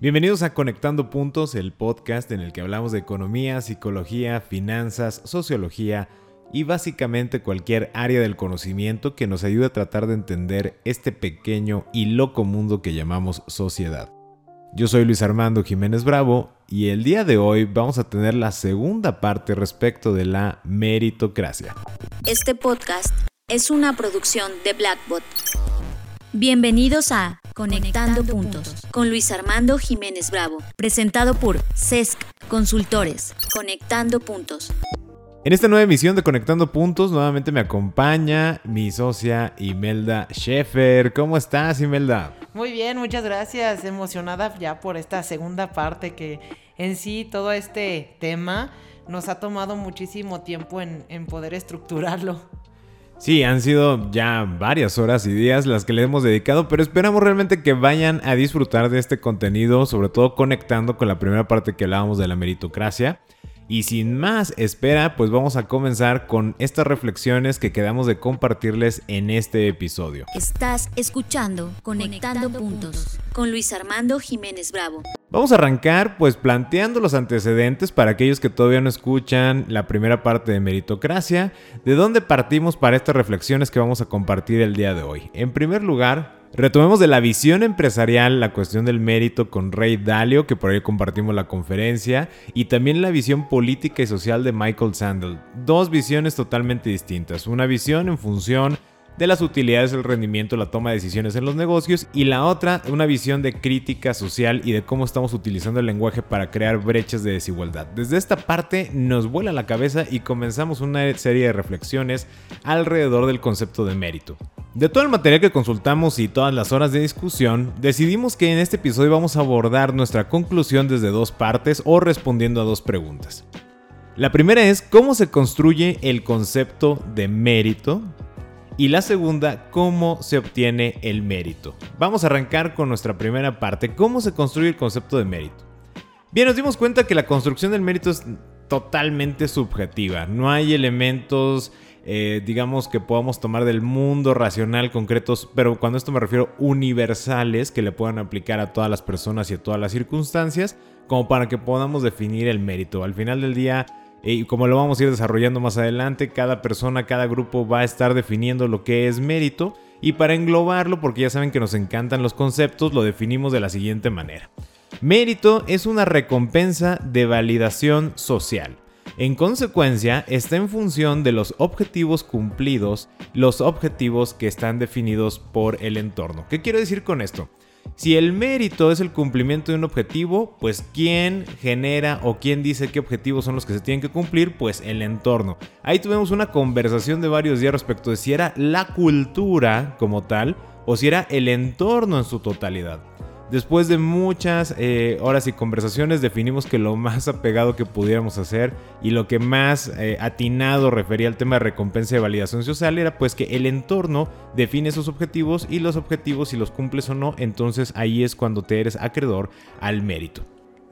Bienvenidos a Conectando Puntos, el podcast en el que hablamos de economía, psicología, finanzas, sociología y básicamente cualquier área del conocimiento que nos ayude a tratar de entender este pequeño y loco mundo que llamamos sociedad. Yo soy Luis Armando Jiménez Bravo y el día de hoy vamos a tener la segunda parte respecto de la meritocracia. Este podcast es una producción de Blackbot. Bienvenidos a Conectando, Puntos con Luis Armando Jiménez Bravo, presentado por CESC Consultores. Conectando Puntos. En esta nueva emisión de Conectando Puntos, nuevamente me acompaña mi socia Imelda Sheffer. ¿Cómo estás, Imelda? Muy bien, muchas gracias. Emocionada ya por esta segunda parte que en sí todo este tema nos ha tomado muchísimo tiempo en, en poder estructurarlo. Sí, han sido ya varias horas y días las que le hemos dedicado, pero esperamos realmente que vayan a disfrutar de este contenido, sobre todo conectando con la primera parte que hablábamos de la meritocracia. Y sin más espera, pues vamos a comenzar con estas reflexiones que quedamos de compartirles en este episodio. Estás escuchando Conectando, Puntos con Luis Armando Jiménez Bravo. Vamos a arrancar pues planteando los antecedentes para aquellos que todavía no escuchan la primera parte de meritocracia, de dónde partimos para estas reflexiones que vamos a compartir el día de hoy. En primer lugar, Retomemos de la visión empresarial la cuestión del mérito con Ray Dalio, que por ahí compartimos la conferencia, y también la visión política y social de Michael Sandel. Dos visiones totalmente distintas. Una visión en función de las utilidades del rendimiento, la toma de decisiones en los negocios y la otra, una visión de crítica social y de cómo estamos utilizando el lenguaje para crear brechas de desigualdad. Desde esta parte nos vuela la cabeza y comenzamos una serie de reflexiones alrededor del concepto de mérito. De todo el material que consultamos y todas las horas de discusión, decidimos que en este episodio vamos a abordar nuestra conclusión desde dos partes o respondiendo a dos preguntas. La primera es cómo se construye el concepto de mérito y la segunda, cómo se obtiene el mérito. Vamos a arrancar con nuestra primera parte, cómo se construye el concepto de mérito. Bien, nos dimos cuenta que la construcción del mérito es totalmente subjetiva. No hay elementos, eh, digamos, que podamos tomar del mundo racional concretos, pero cuando esto me refiero universales que le puedan aplicar a todas las personas y a todas las circunstancias, como para que podamos definir el mérito. Al final del día, y como lo vamos a ir desarrollando más adelante, cada persona, cada grupo va a estar definiendo lo que es mérito. Y para englobarlo, porque ya saben que nos encantan los conceptos, lo definimos de la siguiente manera. Mérito es una recompensa de validación social. En consecuencia, está en función de los objetivos cumplidos, los objetivos que están definidos por el entorno. ¿Qué quiero decir con esto? Si el mérito es el cumplimiento de un objetivo, pues quién genera o quién dice qué objetivos son los que se tienen que cumplir, pues el entorno. Ahí tuvimos una conversación de varios días respecto de si era la cultura como tal o si era el entorno en su totalidad. Después de muchas eh, horas y conversaciones definimos que lo más apegado que pudiéramos hacer y lo que más eh, atinado refería al tema de recompensa y validación social era pues que el entorno define sus objetivos y los objetivos si los cumples o no, entonces ahí es cuando te eres acreedor al mérito.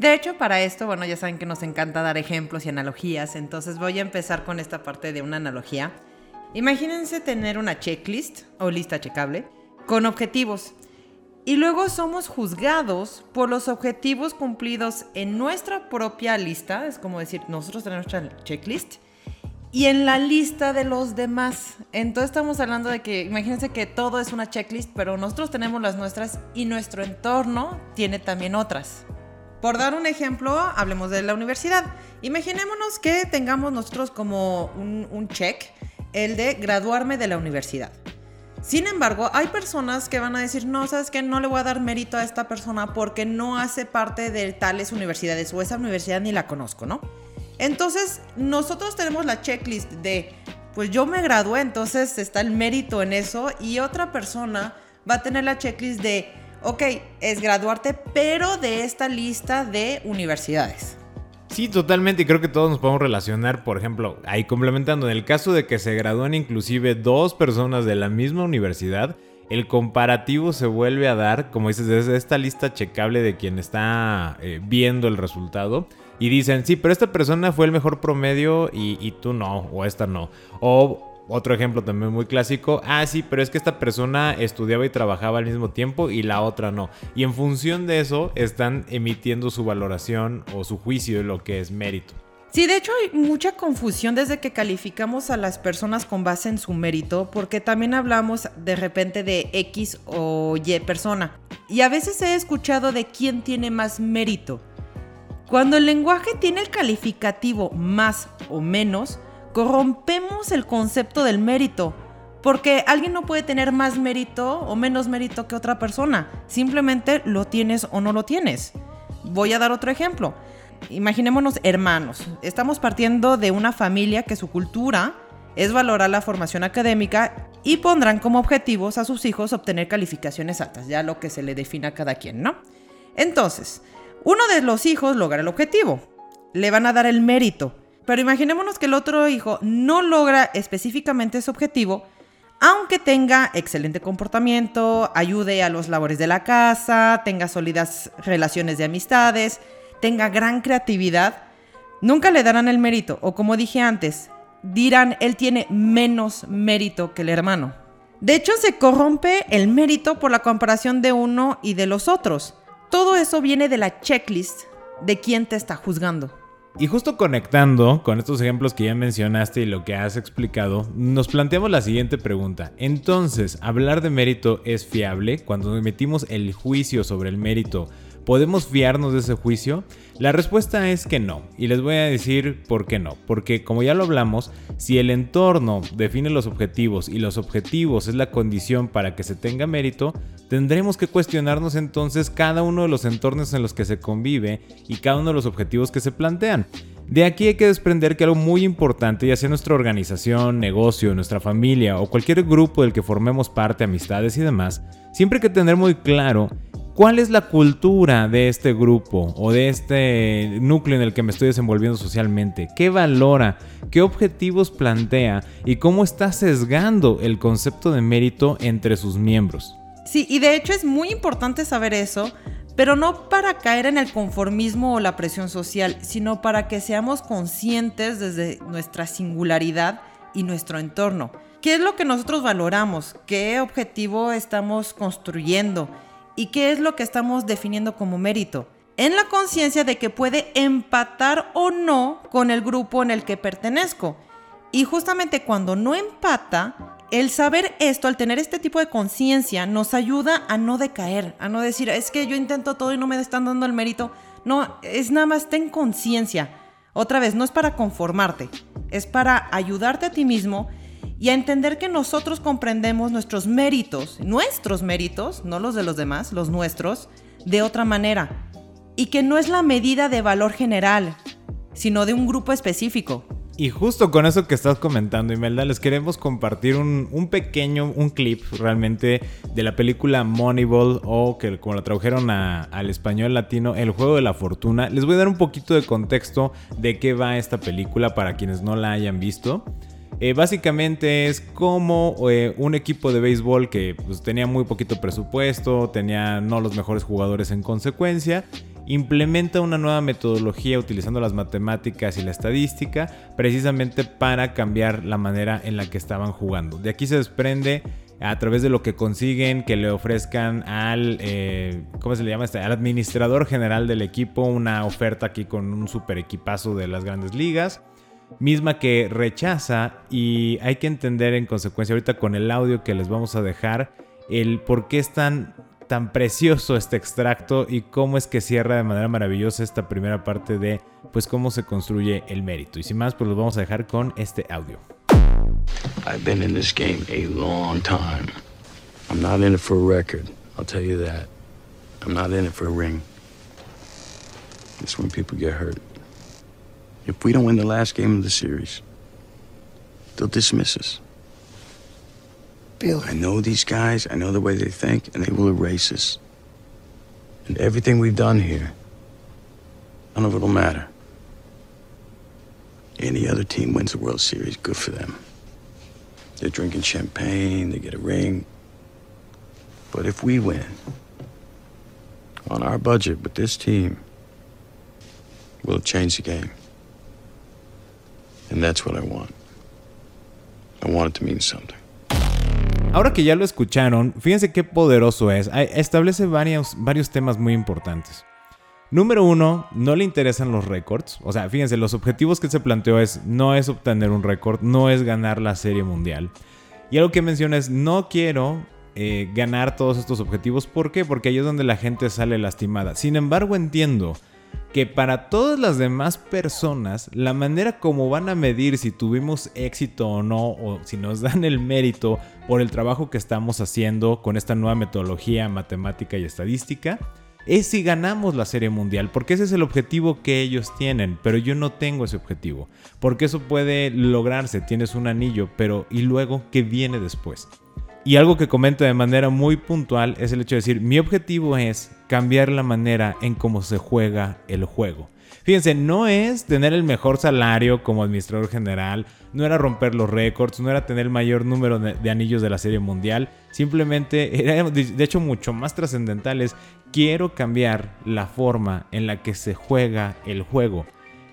De hecho, para esto, bueno, ya saben que nos encanta dar ejemplos y analogías, entonces voy a empezar con esta parte de una analogía. Imagínense tener una checklist o lista checable con objetivos y luego somos juzgados por los objetivos cumplidos en nuestra propia lista, es como decir, nosotros tenemos nuestra checklist, y en la lista de los demás. Entonces estamos hablando de que, imagínense que todo es una checklist, pero nosotros tenemos las nuestras y nuestro entorno tiene también otras. Por dar un ejemplo, hablemos de la universidad. Imaginémonos que tengamos nosotros como un, un check, el de graduarme de la universidad. Sin embargo, hay personas que van a decir, no, sabes que no le voy a dar mérito a esta persona porque no hace parte de tales universidades o esa universidad ni la conozco, ¿no? Entonces, nosotros tenemos la checklist de, pues yo me gradué, entonces está el mérito en eso y otra persona va a tener la checklist de, ok, es graduarte, pero de esta lista de universidades. Sí, totalmente, y creo que todos nos podemos relacionar, por ejemplo, ahí complementando, en el caso de que se gradúen inclusive dos personas de la misma universidad, el comparativo se vuelve a dar, como dices, desde esta lista checable de quien está eh, viendo el resultado. Y dicen, sí, pero esta persona fue el mejor promedio y, y tú no, o esta no. O Otro ejemplo también muy clásico, ah sí, pero es que esta persona estudiaba y trabajaba al mismo tiempo y la otra no. Y en función de eso están emitiendo su valoración o su juicio de lo que es mérito. Sí, de hecho hay mucha confusión desde que calificamos a las personas con base en su mérito, porque también hablamos de repente de X o Y persona. Y a veces he escuchado de quién tiene más mérito. Cuando el lenguaje tiene el calificativo más o menos, corrompemos el concepto del mérito, porque alguien no puede tener más mérito o menos mérito que otra persona, simplemente lo tienes o no lo tienes. Voy a dar otro ejemplo. Imaginémonos hermanos. Estamos partiendo de una familia que su cultura es valorar la formación académica y pondrán como objetivos a sus hijos obtener calificaciones altas, ya lo que se le defina a cada quien, ¿no? Entonces, uno de los hijos logra el objetivo, le van a dar el mérito, pero imaginémonos que el otro hijo no logra específicamente ese objetivo, aunque tenga excelente comportamiento, ayude a los labores de la casa, tenga sólidas relaciones de amistades, tenga gran creatividad, nunca le darán el mérito. O como dije antes, dirán, él tiene menos mérito que el hermano. De hecho, se corrompe el mérito por la comparación de uno y de los otros. Todo eso viene de la checklist de quién te está juzgando. Y justo conectando con estos ejemplos que ya mencionaste y lo que has explicado, nos planteamos la siguiente pregunta. Entonces, ¿hablar de mérito es fiable? Cuando emitimos el juicio sobre el mérito, ¿podemos fiarnos de ese juicio? La respuesta es que no, y les voy a decir por qué no, porque como ya lo hablamos, si el entorno define los objetivos y los objetivos es la condición para que se tenga mérito, tendremos que cuestionarnos entonces cada uno de los entornos en los que se convive y cada uno de los objetivos que se plantean. De aquí hay que desprender que algo muy importante, ya sea nuestra organización, negocio, nuestra familia o cualquier grupo del que formemos parte, amistades y demás, siempre hay que tener muy claro cuál es la cultura de este grupo o de este núcleo en el que me estoy desenvolviendo socialmente, qué valora, qué objetivos plantea y cómo está sesgando el concepto de mérito entre sus miembros. Sí, y de hecho es muy importante saber eso, pero no para caer en el conformismo o la presión social, sino para que seamos conscientes desde nuestra singularidad y nuestro entorno. ¿Qué es lo que nosotros valoramos? ¿Qué objetivo estamos construyendo? ¿Y qué es lo que estamos definiendo como mérito? En la conciencia de que puede empatar o no con el grupo en el que pertenezco. Y justamente cuando no empata, el saber esto, al tener este tipo de conciencia, nos ayuda a no decaer, a no decir, es que yo intento todo y no me están dando el mérito. No, es nada más ten conciencia. Otra vez, no es para conformarte, es para ayudarte a ti mismo y a entender que nosotros comprendemos nuestros méritos, nuestros méritos, no los de los demás, los nuestros, de otra manera. Y que no es la medida de valor general, sino de un grupo específico. Y justo con eso que estás comentando, Imelda, les queremos compartir un, pequeño, un clip realmente de la película Moneyball o que como la tradujeron al español latino, El Juego de la Fortuna. Les voy a dar un poquito de contexto de qué va esta película para quienes no la hayan visto. Eh, básicamente es como eh, un equipo de béisbol que pues, tenía muy poquito presupuesto, tenía no los mejores jugadores en consecuencia implementa una nueva metodología utilizando las matemáticas y la estadística precisamente para cambiar la manera en la que estaban jugando. De aquí se desprende a través de lo que consiguen que le ofrezcan al, eh, ¿cómo se le llama? Este? Al administrador general del equipo una oferta aquí con un super equipazo de las grandes ligas misma que rechaza y hay que entender en consecuencia ahorita con el audio que les vamos a dejar el por qué están tan precioso este extracto y cómo es que cierra de manera maravillosa esta primera parte de pues cómo se construye el mérito. Y sin más, pues los vamos a dejar con este audio. I've been in this game a long time. I'm not in it for a record, I'll tell you that. I'm not in it for a ring. It's when people get hurt. If we don't win the last game of the series, they'll dismiss us. Bill. I know these guys, I know the way they think, and they will erase us. And everything we've done here, none of it'll matter. Any other team wins the World Series, good for them. They're drinking champagne, they get a ring. But if we win, on our budget with this team, we'll change the game. Ahora que ya lo escucharon, fíjense qué poderoso es. Establece varios, varios temas muy importantes. Número uno, no le interesan los récords. O sea, fíjense, los objetivos que se planteó es no es obtener un récord, no es ganar la serie mundial. Y algo que menciona es no quiero eh, ganar todos estos objetivos. ¿Por qué? Porque ahí es donde la gente sale lastimada. Sin embargo, entiendo que para todas las demás personas, la manera como van a medir si tuvimos éxito o no, o si nos dan el mérito por el trabajo que estamos haciendo con esta nueva metodología matemática y estadística, es si ganamos la serie mundial, porque ese es el objetivo que ellos tienen, pero yo no tengo ese objetivo, porque eso puede lograrse, tienes un anillo, pero ¿y luego qué viene después? Y algo que comenta de manera muy puntual es el hecho de decir, mi objetivo es cambiar la manera en cómo se juega el juego. Fíjense, no es tener el mejor salario como administrador general, no era romper los récords, no era tener el mayor número de, anillos de la serie mundial, simplemente era de hecho mucho más trascendental es quiero cambiar la forma en la que se juega el juego.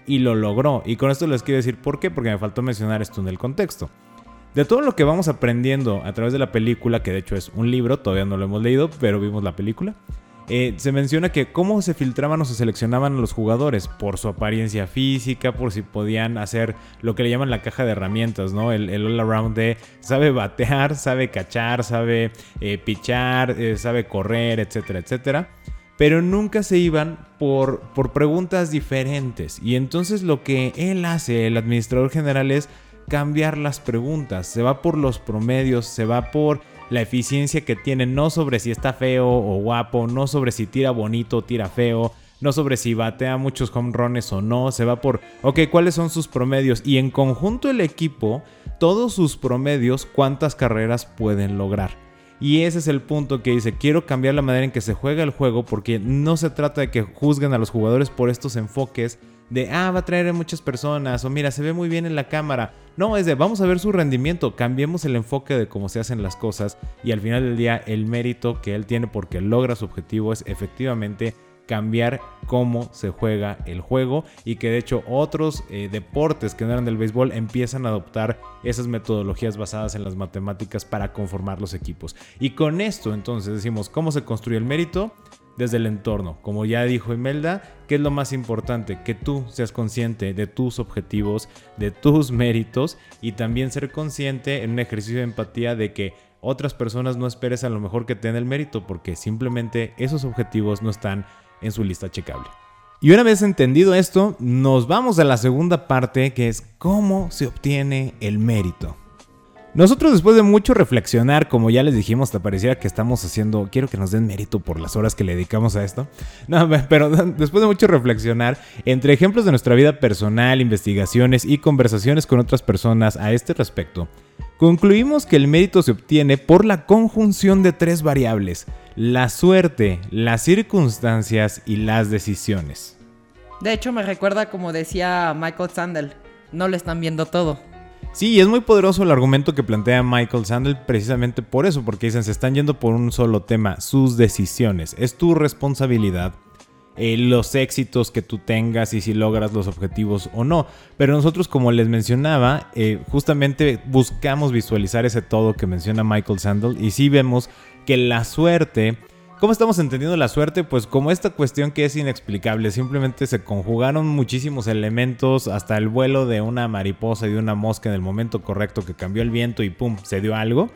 Y lo logró. Y con esto les quiero decir por qué, porque me faltó mencionar esto en el contexto. De todo lo que vamos aprendiendo a través de la película, que de hecho es un libro, todavía no lo hemos leído, pero vimos la película. Eh, se menciona que cómo se filtraban o se seleccionaban a los jugadores por su apariencia física, por si podían hacer lo que le llaman la caja de herramientas, ¿no? El, all around de sabe batear, sabe cachar, sabe eh, pichar, eh, sabe correr, etcétera, etcétera. Pero nunca se iban por, por preguntas diferentes. Y entonces lo que él hace, el administrador general, es cambiar las preguntas. Se va por los promedios, se va por la eficiencia que tiene, no sobre si está feo o guapo, no sobre si tira bonito o tira feo, no sobre si batea muchos home runs o no, se va por, ok, ¿cuáles son sus promedios? Y en conjunto el equipo, todos sus promedios, ¿cuántas carreras pueden lograr? Y ese es el punto que dice, quiero cambiar la manera en que se juega el juego porque no se trata de que juzguen a los jugadores por estos enfoques de, ah, va a traer a muchas personas, o mira, se ve muy bien en la cámara. No, es de, vamos a ver su rendimiento, cambiemos el enfoque de cómo se hacen las cosas y al final del día el mérito que él tiene porque logra su objetivo es efectivamente cambiar cómo se juega el juego y que de hecho otros eh, deportes que no eran del béisbol empiezan a adoptar esas metodologías basadas en las matemáticas para conformar los equipos. Y con esto entonces decimos cómo se construye el mérito desde el entorno. Como ya dijo Imelda, ¿qué es lo más importante? Que tú seas consciente de tus objetivos, de tus méritos y también ser consciente en un ejercicio de empatía de que otras personas no esperes a lo mejor que tengan el mérito porque simplemente esos objetivos no están en su lista checable. Y una vez entendido esto, nos vamos a la segunda parte que es cómo se obtiene el mérito. Nosotros después de mucho reflexionar, como ya les dijimos, te pareciera que estamos haciendo, quiero que nos den mérito por las horas que le dedicamos a esto. No, pero después de mucho reflexionar, entre ejemplos de nuestra vida personal, investigaciones y conversaciones con otras personas a este respecto, concluimos que el mérito se obtiene por la conjunción de tres variables, la suerte, las circunstancias y las decisiones. De hecho, me recuerda como decía Michael Sandel, no lo están viendo todo. Sí, es muy poderoso el argumento que plantea Michael Sandel precisamente por eso, porque dicen se están yendo por un solo tema, sus decisiones. Es tu responsabilidad eh, los éxitos que tú tengas y si logras los objetivos o no. Pero nosotros, como les mencionaba, eh, justamente buscamos visualizar ese todo que menciona Michael Sandel y sí vemos que la suerte ¿Cómo estamos entendiendo la suerte? Pues como esta cuestión que es inexplicable, simplemente se conjugaron muchísimos elementos, hasta el vuelo de una mariposa y de una mosca en el momento correcto que cambió el viento y pum, se dio algo.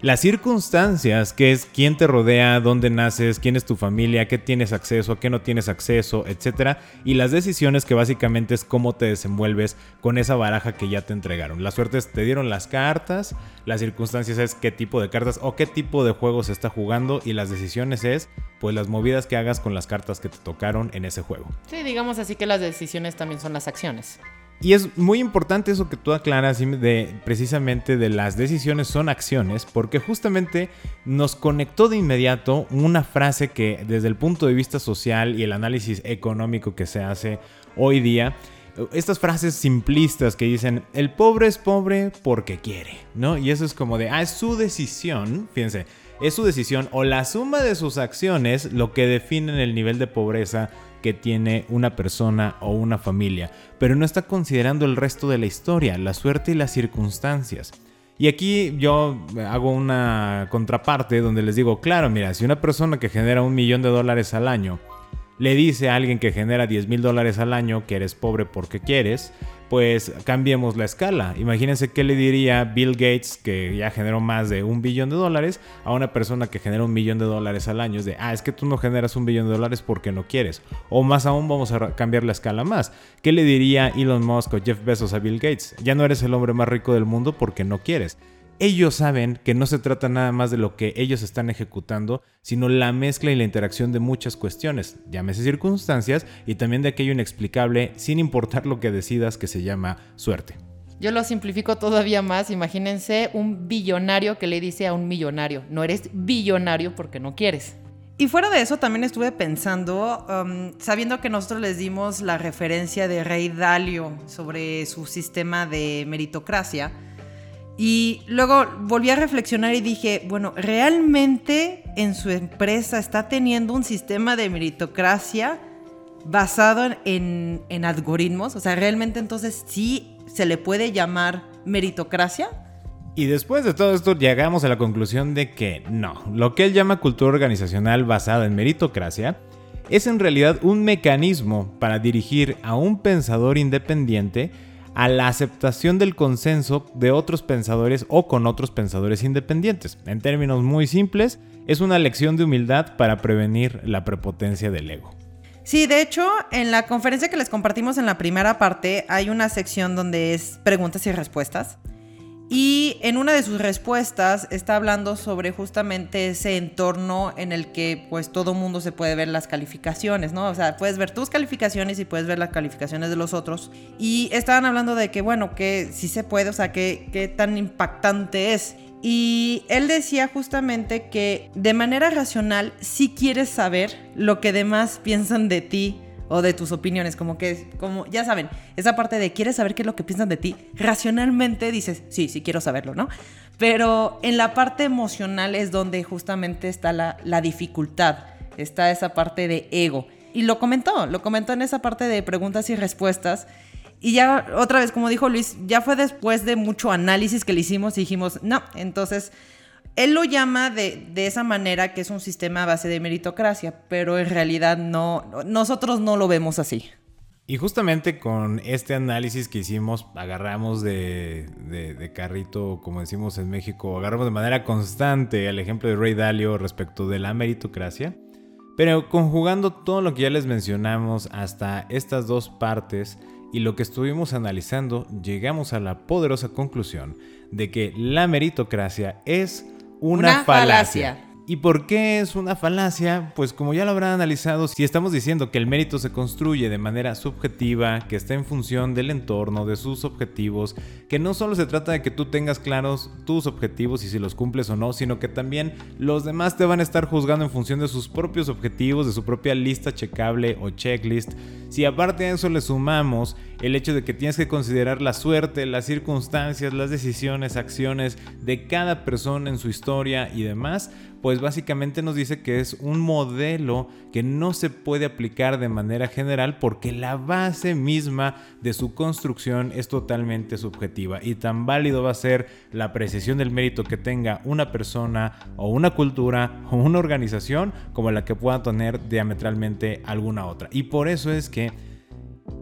Las circunstancias, que es quién te rodea, dónde naces, quién es tu familia, qué tienes acceso, a qué no tienes acceso, etc. Y las decisiones, que básicamente es cómo te desenvuelves con esa baraja que ya te entregaron. Las suertes te dieron las cartas, las circunstancias es qué tipo de cartas o qué tipo de juego se está jugando y las decisiones es pues las movidas que hagas con las cartas que te tocaron en ese juego. Sí, digamos así que las decisiones también son las acciones. Y es muy importante eso que tú aclaras de precisamente de las decisiones son acciones, porque justamente nos conectó de inmediato una frase que desde el punto de vista social y el análisis económico que se hace hoy día, estas frases simplistas que dicen, el pobre es pobre porque quiere, ¿no? Y eso es como de, ah, es su decisión, fíjense, es su decisión o la suma de sus acciones lo que definen el nivel de pobreza que tiene una persona o una familia, pero no está considerando el resto de la historia, la suerte y las circunstancias. Y aquí yo hago una contraparte donde les digo, claro, mira, si una persona que genera un millón de dólares al año le dice a alguien que genera 10 mil dólares al año que eres pobre porque quieres, pues cambiemos la escala. Imagínense qué le diría Bill Gates, que ya generó más de un billón de dólares, a una persona que genera un millón de dólares al año. Es de, ah, es que tú no generas un billón de dólares porque no quieres. O más aún, vamos a cambiar la escala más. ¿Qué le diría Elon Musk o Jeff Bezos a Bill Gates? Ya no eres el hombre más rico del mundo porque no quieres ellos saben que no se trata nada más de lo que ellos están ejecutando, sino la mezcla y la interacción de muchas cuestiones, llámese circunstancias, y también de aquello inexplicable, sin importar lo que decidas, que se llama suerte. Yo lo simplifico todavía más. Imagínense un billonario que le dice a un millonario, no eres billonario porque no quieres. Y fuera de eso, también estuve pensando, um, sabiendo que nosotros les dimos la referencia de Rey Dalio sobre su sistema de meritocracia, y luego volví a reflexionar y dije, bueno, ¿realmente en su empresa está teniendo un sistema de meritocracia basado en, en algoritmos? O sea, ¿realmente entonces sí se le puede llamar meritocracia? Y después de todo esto llegamos a la conclusión de que no, lo que él llama cultura organizacional basada en meritocracia es en realidad un mecanismo para dirigir a un pensador independiente a la aceptación del consenso de otros pensadores o con otros pensadores independientes. En términos muy simples, es una lección de humildad para prevenir la prepotencia del ego. Sí, de hecho, en la conferencia que les compartimos en la primera parte hay una sección donde es preguntas y respuestas. Y en una de sus respuestas está hablando sobre justamente ese entorno en el que pues todo mundo se puede ver las calificaciones, ¿no? O sea, puedes ver tus calificaciones y puedes ver las calificaciones de los otros. Y estaban hablando de que, bueno, que sí se puede, o sea, que, qué tan impactante es. Y él decía justamente que de manera racional sí quieres saber lo que demás piensan de ti o de tus opiniones, como que, como, ya saben, esa parte de quieres saber qué es lo que piensan de ti, racionalmente dices, sí, sí quiero saberlo, ¿no? Pero en la parte emocional es donde justamente está la, la dificultad, está esa parte de ego. Y lo comentó, lo comentó en esa parte de preguntas y respuestas. Y ya otra vez, como dijo Luis, ya fue después de mucho análisis que le hicimos y dijimos, no, entonces él lo llama de, esa manera que es un sistema a base de meritocracia, pero en realidad no, nosotros no lo vemos así. Y justamente con este análisis que hicimos, agarramos de, de, carrito, como decimos en México, agarramos de manera constante el ejemplo de Ray Dalio respecto de la meritocracia, pero conjugando todo lo que ya les mencionamos hasta estas dos partes y lo que estuvimos analizando, llegamos a la poderosa conclusión de que la meritocracia es una, falacia. ¿Y por qué es una falacia? Pues como ya lo habrán analizado, si estamos diciendo que el mérito se construye de manera subjetiva, que está en función del entorno, de sus objetivos, que no solo se trata de que tú tengas claros tus objetivos y si los cumples o no, sino que también los demás te van a estar juzgando en función de sus propios objetivos, de su propia lista checable o checklist. Si aparte a eso le sumamos el hecho de que tienes que considerar la suerte, las circunstancias, las decisiones, acciones de cada persona en su historia y demás, pues básicamente nos dice que es un modelo que no se puede aplicar de manera general porque la base misma de su construcción es totalmente subjetiva y tan válido va a ser la precisión del mérito que tenga una persona o una cultura o una organización como la que pueda tener diametralmente alguna otra. Y por eso es que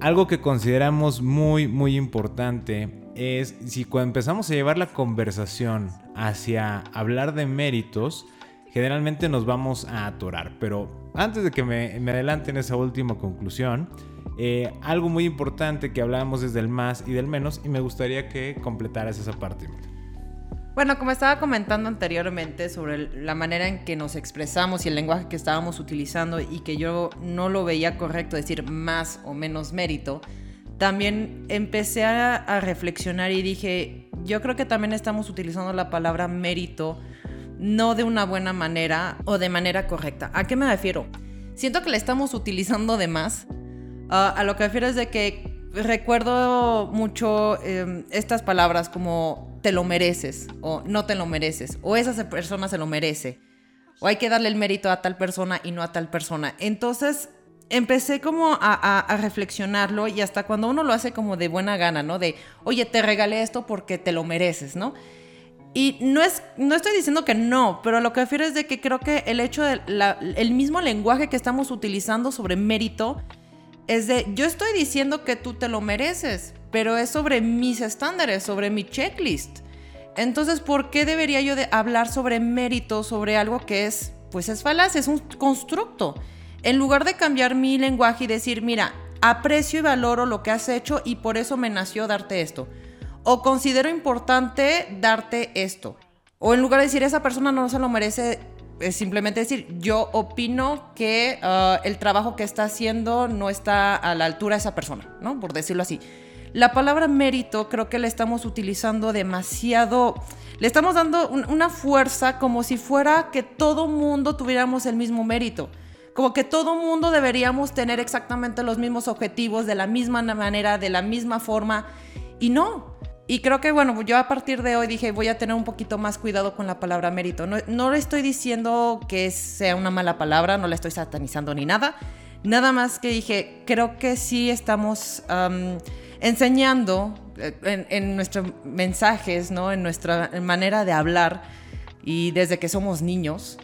algo que consideramos muy muy importante es si cuando empezamos a llevar la conversación hacia hablar de méritos, generalmente nos vamos a atorar. Pero antes de que me, adelante en esa última conclusión, eh, algo muy importante que hablábamos desde el más y del menos y me gustaría que completaras esa parte. Bueno, como estaba comentando anteriormente sobre la manera en que nos expresamos y el lenguaje que estábamos utilizando y que yo no lo veía correcto decir más o menos mérito, también empecé a reflexionar y dije, yo creo que también estamos utilizando la palabra mérito no de una buena manera o de manera correcta. ¿A qué me refiero? Siento que la estamos utilizando de más. Ah, a lo que refiero es de que recuerdo mucho em, estas palabras como te lo mereces o no te lo mereces o esa persona se lo merece o hay que darle el mérito a tal persona y no a tal persona. Entonces empecé como a, reflexionarlo y hasta cuando uno lo hace como de buena gana, ¿no? De, oye, te regalé esto porque te lo mereces, ¿no? Y no, es, no estoy diciendo que no, pero lo que refiero es de que creo que el hecho del mismo lenguaje que estamos utilizando sobre mérito es de, yo estoy diciendo que tú te lo mereces, pero es sobre mis estándares, sobre mi checklist. Entonces, ¿por qué debería yo de hablar sobre mérito, sobre algo que es, pues es falaz, es un constructo? En lugar de cambiar mi lenguaje y decir, mira, aprecio y valoro lo que has hecho y por eso me nació darte esto. O considero importante darte esto. O en lugar de decir, esa persona no se lo merece, es simplemente decir, yo opino que ah, el trabajo que está haciendo no está a la altura de esa persona, ¿no? Por decirlo así. La palabra mérito creo que la estamos utilizando demasiado, le estamos dando una fuerza como si fuera que todo mundo tuviéramos el mismo mérito como que todo mundo deberíamos tener exactamente los mismos objetivos, de la misma manera, de la misma forma, y no. Y creo que, bueno, yo a partir de hoy dije, voy a tener un poquito más cuidado con la palabra mérito. No, le estoy diciendo que sea una mala palabra, no la estoy satanizando ni nada. Nada más que dije, creo que sí estamos enseñando eh, en, en, nuestros mensajes, ¿no? en nuestra manera de hablar, y desde que somos niños,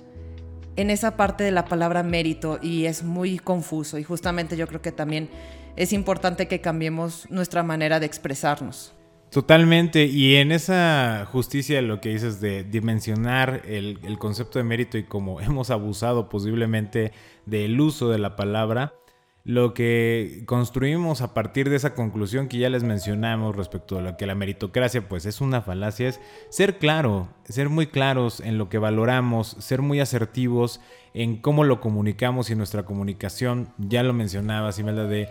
en esa parte de la palabra mérito y es muy confuso y justamente yo creo que también es importante que cambiemos nuestra manera de expresarnos. Totalmente, y en esa justicia lo que dices de dimensionar el, el concepto de mérito y cómo hemos abusado posiblemente del uso de la palabra, lo que construimos a partir de esa conclusión que ya les mencionamos respecto a lo que la meritocracia pues es una falacia es ser claro, ser muy claros en lo que valoramos, ser muy asertivos en cómo lo comunicamos y nuestra comunicación, ya lo mencionabas Imelda de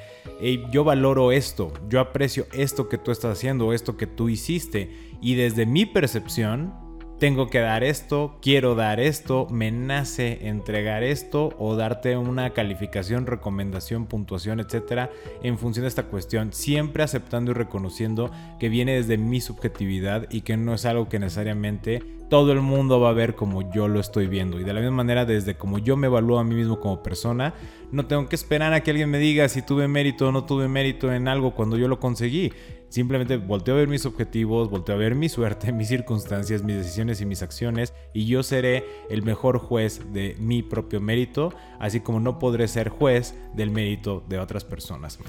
yo valoro esto, yo aprecio esto que tú estás haciendo, esto que tú hiciste y desde mi percepción tengo que dar esto, quiero dar esto, me nace entregar esto o darte una calificación, recomendación, puntuación, etcétera, en función de esta cuestión, siempre aceptando y reconociendo que viene desde mi subjetividad y que no es algo que necesariamente todo el mundo va a ver como yo lo estoy viendo. Y de la misma manera, desde como yo me evalúo a mí mismo como persona, no tengo que esperar a que alguien me diga si tuve mérito o no tuve mérito en algo cuando yo lo conseguí. Simplemente volteo a ver mis objetivos, volteo a ver mi suerte, mis circunstancias, mis decisiones y mis acciones y yo seré el mejor juez de mi propio mérito, así como no podré ser juez del mérito de otras personas.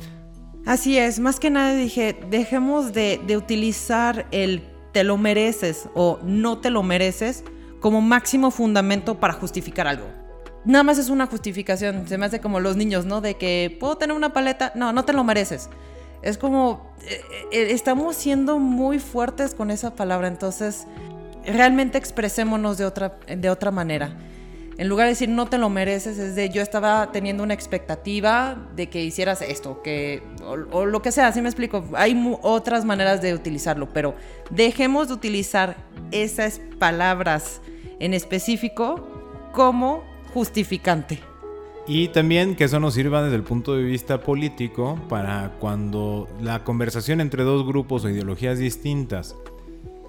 Así es, más que nada dije, dejemos de, de utilizar el te lo mereces o no te lo mereces como máximo fundamento para justificar algo. Nada más es una justificación, se me hace como los niños, ¿no? De que puedo tener una paleta, no, no te lo mereces. Es como, eh, eh, estamos siendo muy fuertes con esa palabra, entonces realmente expresémonos de otra, de otra manera. En lugar de decir no te lo mereces, es de yo estaba teniendo una expectativa de que hicieras esto, que, o, lo que sea, así me explico. Hay otras maneras de utilizarlo, pero dejemos de utilizar esas palabras en específico como justificante. Y también que eso nos sirva desde el punto de vista político para cuando la conversación entre dos grupos o ideologías distintas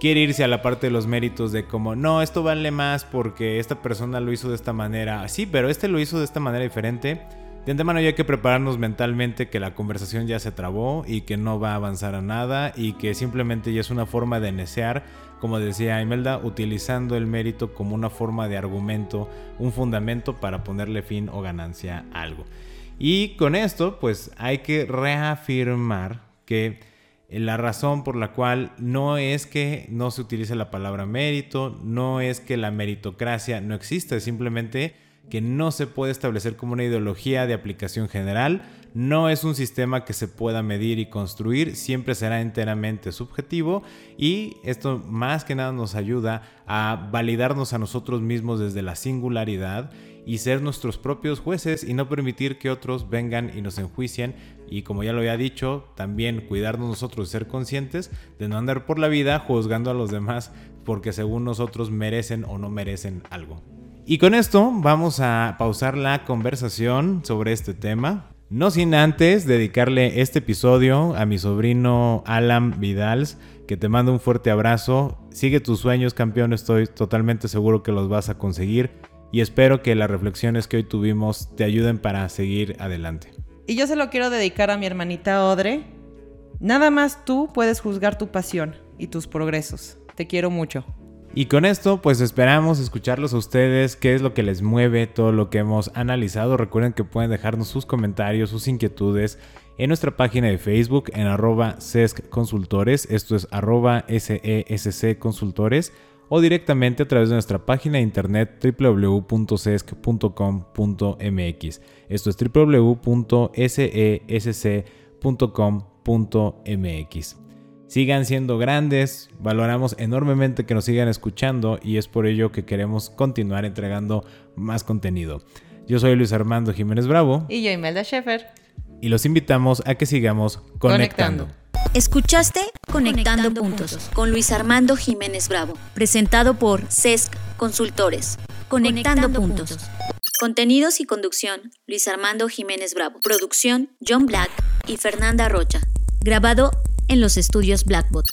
quiere irse a la parte de los méritos de como, no, esto vale más porque esta persona lo hizo de esta manera. Sí, pero este lo hizo de esta manera diferente. De antemano ya hay que prepararnos mentalmente que la conversación ya se trabó y que no va a avanzar a nada y que simplemente ya es una forma de necear como decía Imelda, utilizando el mérito como una forma de argumento, un fundamento para ponerle fin o ganancia a algo. Y con esto, pues hay que reafirmar que la razón por la cual no es que no se utilice la palabra mérito, no es que la meritocracia no exista, es simplemente que no se puede establecer como una ideología de aplicación general, no es un sistema que se pueda medir y construir, siempre será enteramente subjetivo y esto más que nada nos ayuda a validarnos a nosotros mismos desde la singularidad y ser nuestros propios jueces y no permitir que otros vengan y nos enjuicien y como ya lo había dicho, también cuidarnos nosotros, ser conscientes de no andar por la vida juzgando a los demás porque según nosotros merecen o no merecen algo. Y con esto vamos a pausar la conversación sobre este tema. No sin antes dedicarle este episodio a mi sobrino Alan Vidals, que te mando un fuerte abrazo. Sigue tus sueños, campeón, estoy totalmente seguro que los vas a conseguir y espero que las reflexiones que hoy tuvimos te ayuden para seguir adelante. Y yo se lo quiero dedicar a mi hermanita Odre. Nada más tú puedes juzgar tu pasión y tus progresos. Te quiero mucho. Y con esto, pues esperamos escucharlos a ustedes, qué es lo que les mueve, todo lo que hemos analizado. Recuerden que pueden dejarnos sus comentarios, sus inquietudes en nuestra página de Facebook en arroba SESC Consultores, esto es arroba SESC Consultores, o directamente a través de nuestra página de internet www.sesc.com.mx. Esto es www.sesc.com.mx sigan siendo grandes, valoramos enormemente que nos sigan escuchando y es por ello que queremos continuar entregando más contenido. Yo soy Luis Armando Jiménez Bravo. Y yo Imelda Schaefer. Y los invitamos a que sigamos conectando. Escuchaste Conectando, puntos, con Luis Armando Jiménez Bravo, presentado por CESC Consultores. Conectando, puntos. Contenidos y conducción, Luis Armando Jiménez Bravo. Producción, John Black y Fernanda Rocha. Grabado en los estudios Blackbot.